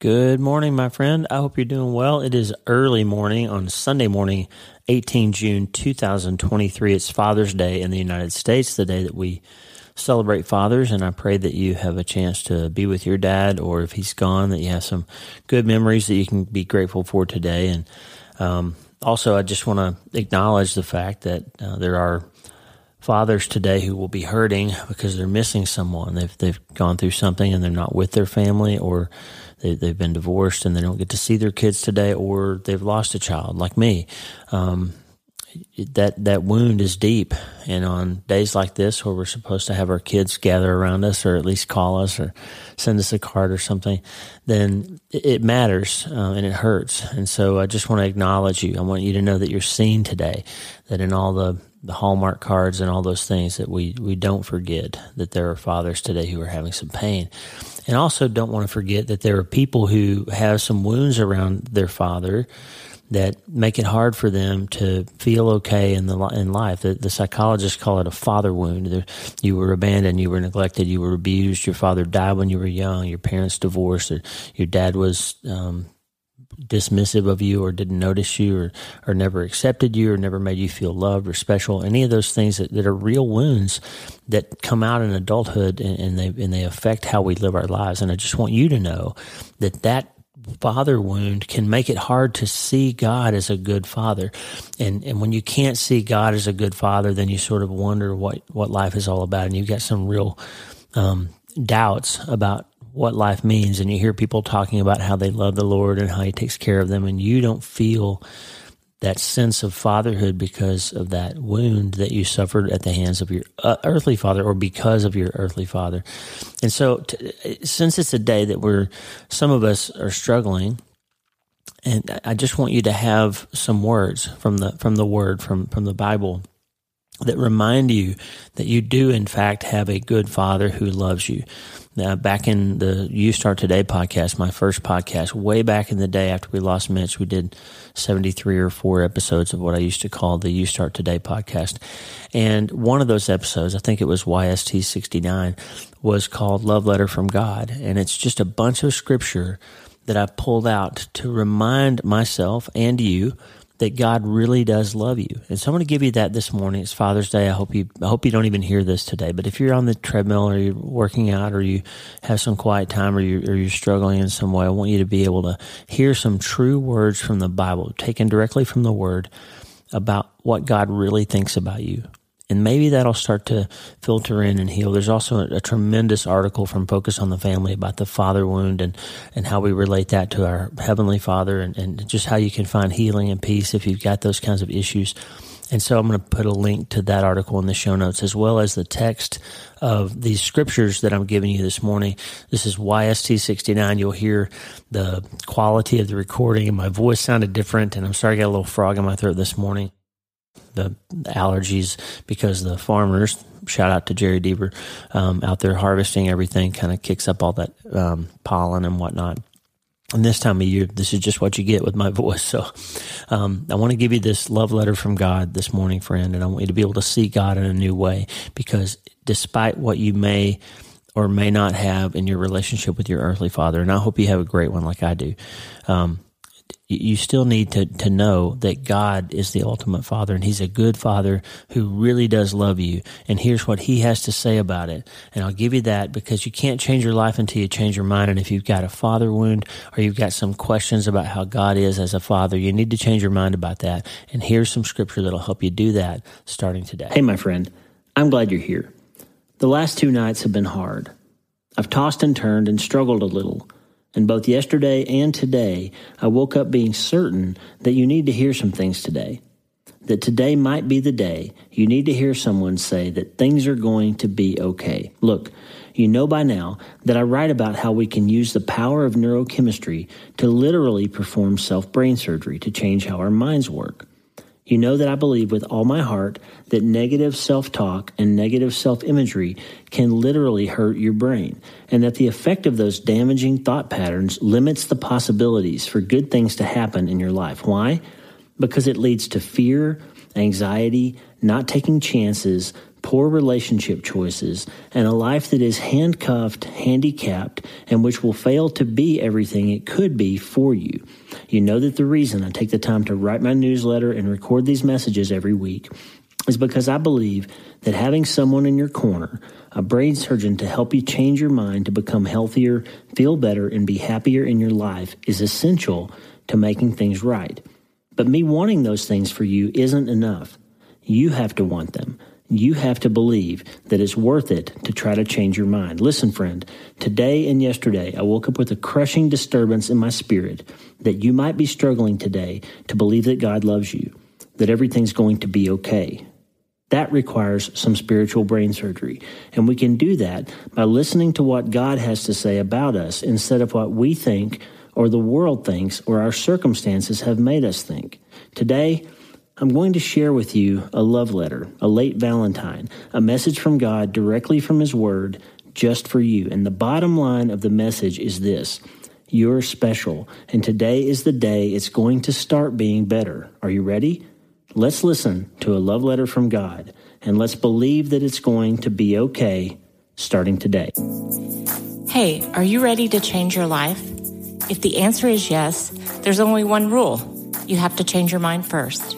Good morning, my friend. I hope you're doing well. It is early morning on Sunday morning, 18 June 2023. It's Father's Day in the United States, the day that we celebrate fathers. And I pray that you have a chance to be with your dad, or if he's gone, that you have some good memories that you can be grateful for today. And um, also, I just want to acknowledge the fact that uh, there are fathers today who will be hurting because they're missing someone. They've they've gone through something and they're not with their family, or they, they've been divorced and they don't get to see their kids today, or they've lost a child, like me. Um, that that wound is deep, and on days like this, where we're supposed to have our kids gather around us, or at least call us, or send us a card or something, then it matters uh, and it hurts. And so, I just want to acknowledge you. I want you to know that you're seen today. That in all the the Hallmark cards and all those things that we, we don't forget that there are fathers today who are having some pain. And also don't want to forget that there are people who have some wounds around their father that make it hard for them to feel okay in the in life. The, the psychologists call it a father wound. You were abandoned, you were neglected, you were abused. Your father died when you were young. Your parents divorced. Your dad was um, dismissive of you or didn't notice you or, or never accepted you or never made you feel loved or special. Any of those things that, that are real wounds that come out in adulthood and, and, they and they affect how we live our lives. And I just want you to know that that father wound can make it hard to see God as a good father. And and when you can't see God as a good father, then you sort of wonder what, what life is all about. And you get some real um, doubts about what life means and you hear people talking about how they love the Lord and how he takes care of them and you don't feel that sense of fatherhood because of that wound that you suffered at the hands of your uh, earthly father or because of your earthly father. And so since it's a day that we're some of us are struggling and I just want you to have some words from the from the word from from the Bible that remind you that you do in fact have a good father who loves you. Uh, back in the You Start Today podcast, my first podcast, way back in the day after we lost Mitch, we did 73 or four episodes of what I used to call the You Start Today podcast. And one of those episodes, I think it was YST 69, was called Love Letter from God. And it's just a bunch of scripture that I pulled out to remind myself and you that God really does love you. And so I'm going to give you that this morning. It's Father's Day. I hope you I hope you don't even hear this today. But if you're on the treadmill or you're working out or you have some quiet time or you or you're struggling in some way, I want you to be able to hear some true words from the Bible, taken directly from the Word, about what God really thinks about you and maybe that'll start to filter in and heal. There's also a, a, tremendous article from Focus on the Family about the father wound and, and how we relate that to our Heavenly Father and, and just how you can find healing and peace if you've got those kinds of issues. And so I'm going to put a link to that article in the show notes as well as the text of these scriptures that I'm giving you this morning. This is YST69. You'll hear the quality of the recording and my voice sounded different. And I'm sorry I got a little frog in my throat this morning the allergies because the farmers, shout out to Jerry Deaver, um, out there harvesting everything, kind of kicks up all that um, pollen and whatnot. And this time of year, this is just what you get with my voice. So, um, I want to give you this love letter from God this morning, friend, and I want you to be able to see God in a new way because despite what you may or may not have in your relationship with your earthly father, and I hope you have a great one like I do. Um, you still need to, to know that God is the ultimate father and he's a good father who really does love you. And here's what he has to say about it. And I'll give you that because you can't change your life until you change your mind. And if you've got a father wound or you've got some questions about how God is as a father, you need to change your mind about that. And here's some scripture that'll help you do that starting today. Hey, my friend, I'm glad you're here. The last two nights have been hard. I've tossed and turned and struggled a little. And both yesterday and today, I woke up being certain that you need to hear some things today. That today might be the day you need to hear someone say that things are going to be okay. Look, you know by now that I write about how we can use the power of neurochemistry to literally perform self brain surgery to change how our minds work. You know that I believe with all my heart that negative self talk and negative self imagery can literally hurt your brain, and that the effect of those damaging thought patterns limits the possibilities for good things to happen in your life. Why? Because it leads to fear, anxiety, not taking chances, poor relationship choices, and a life that is handcuffed, handicapped, and which will fail to be everything it could be for you. You know that the reason I take the time to write my newsletter and record these messages every week is because I believe that having someone in your corner, a brain surgeon to help you change your mind to become healthier, feel better, and be happier in your life is essential to making things right. But me wanting those things for you isn't enough. You have to want them. You have to believe that it's worth it to try to change your mind. Listen, friend, today and yesterday I woke up with a crushing disturbance in my spirit that you might be struggling today to believe that God loves you, that everything's going to be okay. That requires some spiritual brain surgery. And we can do that by listening to what God has to say about us instead of what we think or the world thinks or our circumstances have made us think. Today, I'm going to share with you a love letter, a late Valentine, a message from God directly from His Word just for you. And the bottom line of the message is this You're special, and today is the day it's going to start being better. Are you ready? Let's listen to a love letter from God and let's believe that it's going to be okay starting today. Hey, are you ready to change your life? If the answer is yes, there's only one rule. You have to change your mind first.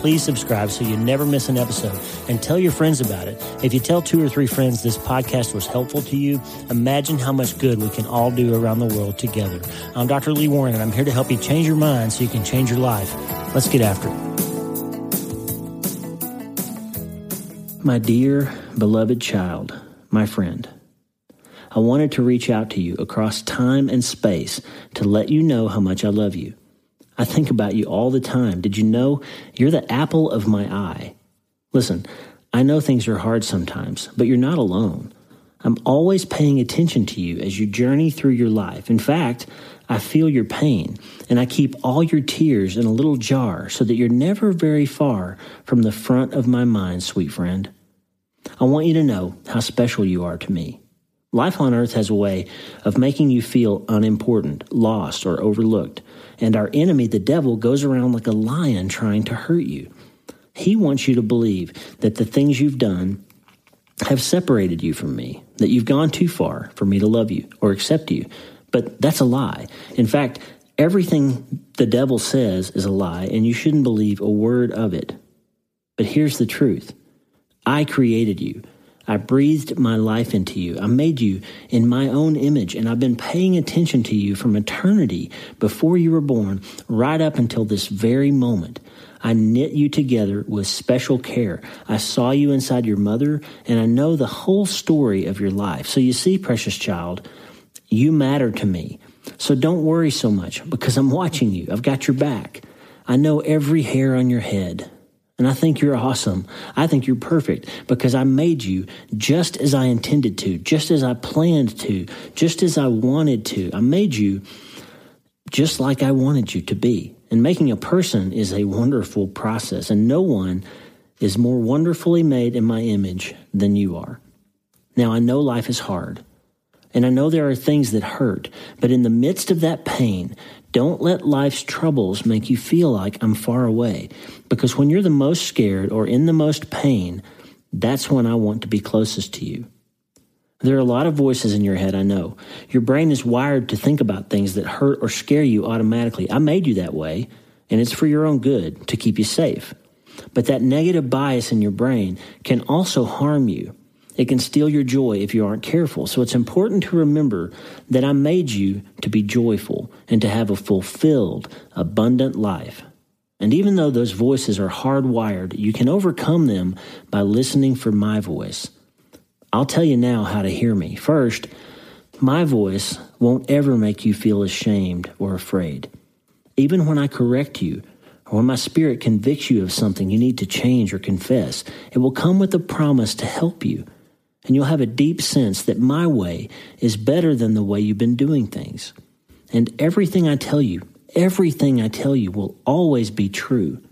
please subscribe so you never miss an episode and tell your friends about it. If you tell two or three friends this podcast was helpful to you, imagine how much good we can all do around the world together. I'm Dr. Lee Warren and I'm here to help you change your mind so you can change your life. Let's get after it. My dear, beloved child, my friend, I wanted to reach out to you across time and space to let you know how much I love you. I think about you all the time. Did you know you're the apple of my eye? Listen, I know things are hard sometimes, but you're not alone. I'm always paying attention to you as you journey through your life. In fact, I feel your pain, and I keep all your tears in a little jar so that you're never very far from the front of my mind, sweet friend. I want you to know how special you are to me. Life on earth has a way of making you feel unimportant, lost, or overlooked. And our enemy, the devil, goes around like a lion trying to hurt you. He wants you to believe that the things you've done have separated you from me, that you've gone too far for me to love you or accept you. But that's a lie. In fact, everything the devil says is a lie, and you shouldn't believe a word of it. But here's the truth I created you. I breathed my life into you. I made you in my own image, and I've been paying attention to you from eternity before you were born, right up until this very moment. I knit you together with special care. I saw you inside your mother, and I know the whole story of your life. So you see, precious child, you matter to me. So don't worry so much because I'm watching you. I've got your back. I know every hair on your head. And I think you're awesome. I think you're perfect because I made you just as I intended to, just as I planned to, just as I wanted to. I made you just like I wanted you to be. And making a person is a wonderful process, and no one is more wonderfully made in my image than you are. Now, I know life is hard, and I know there are things that hurt, but in the midst of that pain, don't let life's troubles make you feel like I'm far away. Because when you're the most scared or in the most pain, that's when I want to be closest to you. There are a lot of voices in your head, I know. Your brain is wired to think about things that hurt or scare you automatically. I made you that way, and it's for your own good to keep you safe. But that negative bias in your brain can also harm you. It can steal your joy if you aren't careful. So it's important to remember that I made you to be joyful and to have a fulfilled, abundant life. And even though those voices are hardwired, you can overcome them by listening for my voice. I'll tell you now how to hear me. First, my voice won't ever make you feel ashamed or afraid. Even when I correct you, or when my spirit convicts you of something you need to change or confess, it will come with a promise to help you. And you'll have a deep sense that my way is better than the way you've been doing things. And everything I tell you, everything I tell you will always be true.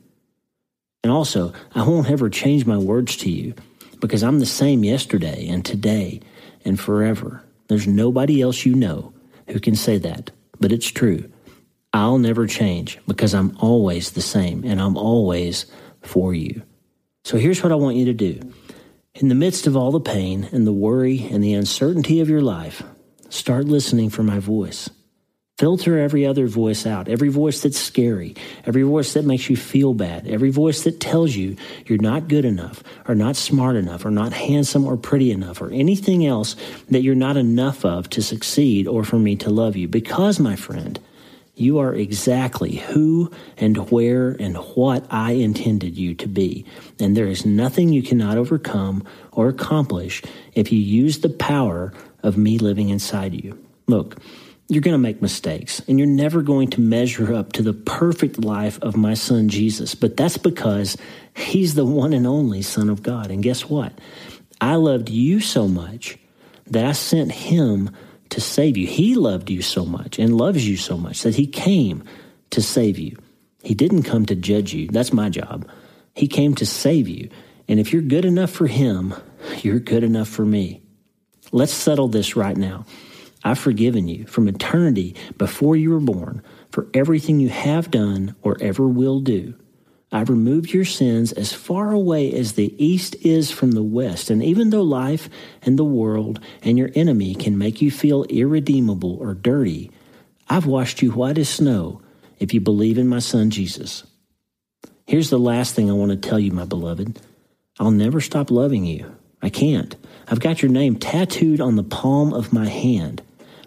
And also, I won't ever change my words to you because I'm the same yesterday and today and forever. There's nobody else you know who can say that, but it's true. I'll never change because I'm always the same and I'm always for you. So here's what I want you to do. In the midst of all the pain and the worry and the uncertainty of your life, start listening for my voice. Filter every other voice out, every voice that's scary, every voice that makes you feel bad, every voice that tells you you're not good enough, or not smart enough, or not handsome or pretty enough, or anything else that you're not enough of to succeed or for me to love you. Because, my friend, you are exactly who and where and what I intended you to be. And there is nothing you cannot overcome or accomplish if you use the power of me living inside you. Look, you're going to make mistakes and you're never going to measure up to the perfect life of my son Jesus. But that's because he's the one and only Son of God. And guess what? I loved you so much that I sent him to save you. He loved you so much and loves you so much that he came to save you. He didn't come to judge you. That's my job. He came to save you. And if you're good enough for him, you're good enough for me. Let's settle this right now. I've forgiven you from eternity before you were born for everything you have done or ever will do. I've removed your sins as far away as the east is from the west. And even though life and the world and your enemy can make you feel irredeemable or dirty, I've washed you white as snow if you believe in my son Jesus. Here's the last thing I want to tell you, my beloved. I'll never stop loving you. I can't. I've got your name tattooed on the palm of my hand.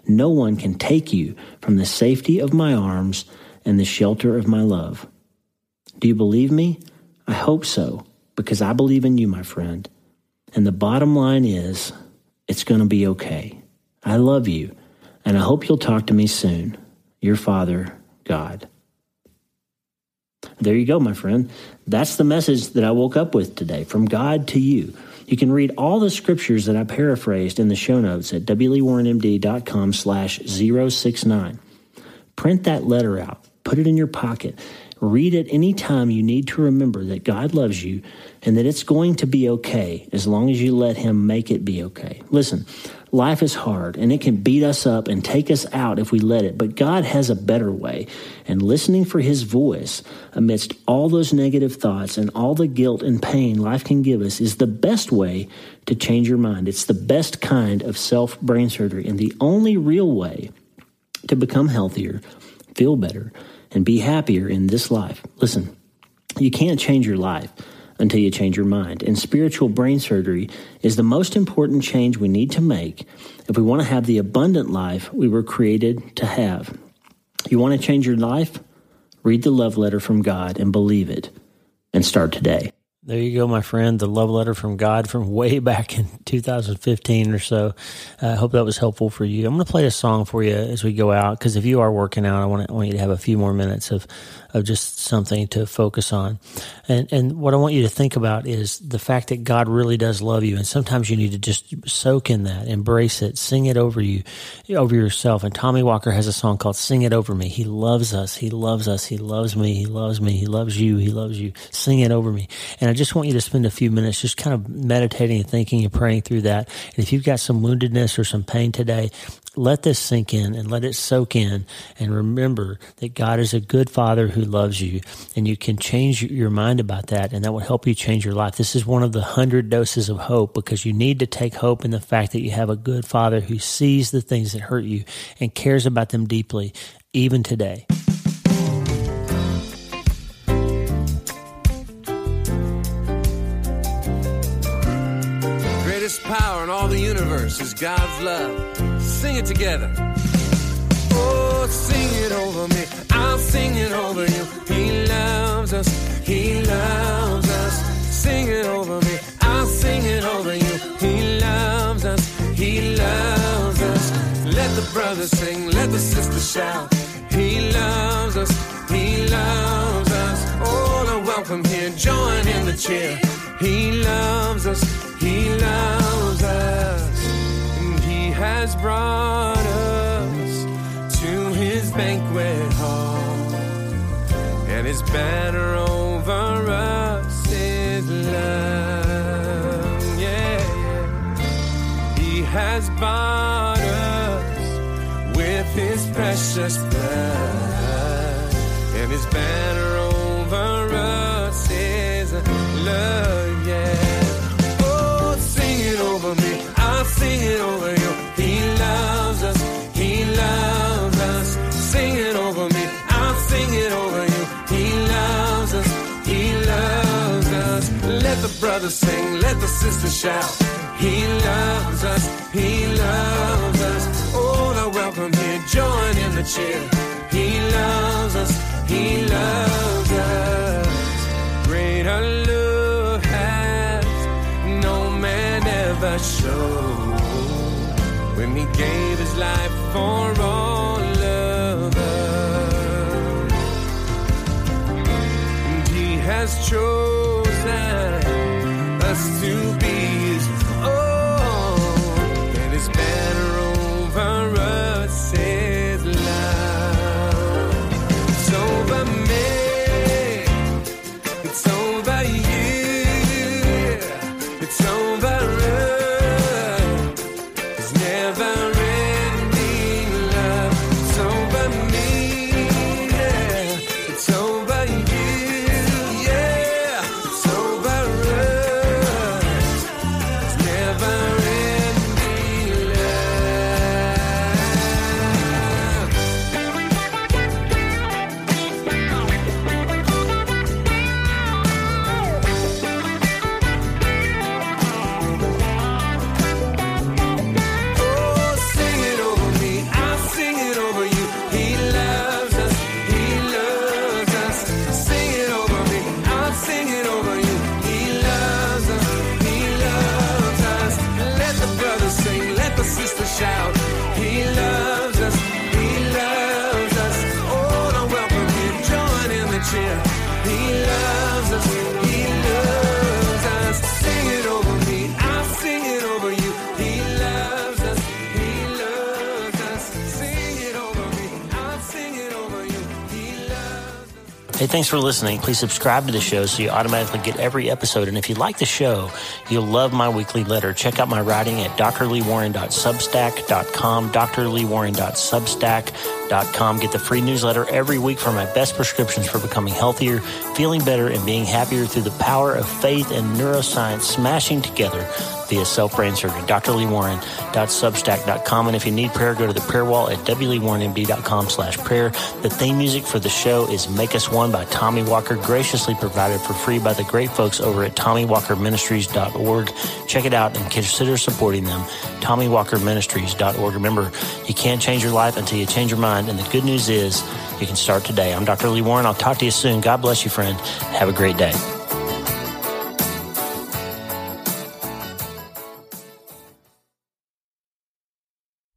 No one can take you from the safety of my arms and the shelter of my love. Do you believe me? I hope so, because I believe in you, my friend. And the bottom line is, it's going to be okay. I love you, and I hope you'll talk to me soon. Your Father, God. There you go, my friend. That's the message that I woke up with today from God to you. You can read all the scriptures that I paraphrased in the show notes at wleewarrenmd.com slash 069. Print that letter out. Put it in your pocket. Read it anytime you need to remember that God loves you and that it's going to be okay as long as you let Him make it be okay. Listen, life is hard and it can beat us up and take us out if we let it, but God has a better way. And listening for His voice amidst all those negative thoughts and all the guilt and pain life can give us is the best way to change your mind. It's the best kind of self brain surgery and the only real way to become healthier, feel better, and be happier in this life. Listen, you can't change your life until you change your mind. And spiritual brain surgery is the most important change we need to make if we want to have the abundant life we were created to have. You want to change your life? Read the love letter from God and believe it and start today. There you go, my friend. The love letter from God from way back in 2015 or so. I uh, hope that was helpful for you. I'm going to play a song for you as we go out because if you are working out, I want, to, I want you to have a few more minutes of of just something to focus on. And, and what I want you to think about is the fact that God really does love you. And sometimes you need to just soak in that, embrace it, sing it over you, over yourself. And Tommy Walker has a song called Sing It Over Me. He loves us. He loves us. He loves me. He loves me. He loves you. He loves you. Sing it over me. And I just want you to spend a few minutes just kind of meditating and thinking and praying through that. And if you've got some woundedness or some pain today, let this sink in and let it soak in and remember that God is a good father who loves you and you can change your mind about that and that will help you change your life. This is one of the hundred doses of hope because you need to take hope in the fact that you have a good father who sees the things that hurt you and cares about them deeply even today. Universe is God's love sing it together. Oh, sing it over me. I'll sing it over you. He loves us. He loves us. Sing it over me. I'll sing it over you. He loves us. He loves us. Let the brothers sing. Let the sisters shout. He loves us. He loves us. All are welcome here. Join in the cheer. He loves us. He loves us. Has brought us to his banquet hall. And his banner over us is love. Yeah. He has bought us with his precious blood. And his banner over us is love, yeah. Oh, sing it over me. I'll sing it over you. Brothers sing. Let the sisters shout. He loves us. He loves us. Oh, all are welcome here. Join in the cheer. He loves us. He loves us. Greater love has no man ever showed when he gave his life for all us. And he has chosen Hey, thanks for listening. Please subscribe to the show so you automatically get every episode. And if you like the show, you'll love my weekly letter. Check out my writing at drleewarren.substack.com, drleewarren.substack.com. Get the free newsletter every week for my best prescriptions for becoming healthier, feeling better, and being happier through the power of faith and neuroscience smashing together via self-brain surgery. drleewarren.substack.com. And if you need prayer, go to the prayer wall at wleewarrenmd.com slash prayer. The theme music for the show is Make Us One by Tommy Walker, graciously provided for free by the great folks over at TommyWalkerMinistries.org. Check it out and consider supporting them. TommyWalkerMinistries.org. Remember, you can't change your life until you change your mind. And the good news is you can start today. I'm Dr. Lee Warren. I'll talk to you soon. God bless you, friend. Have a great day.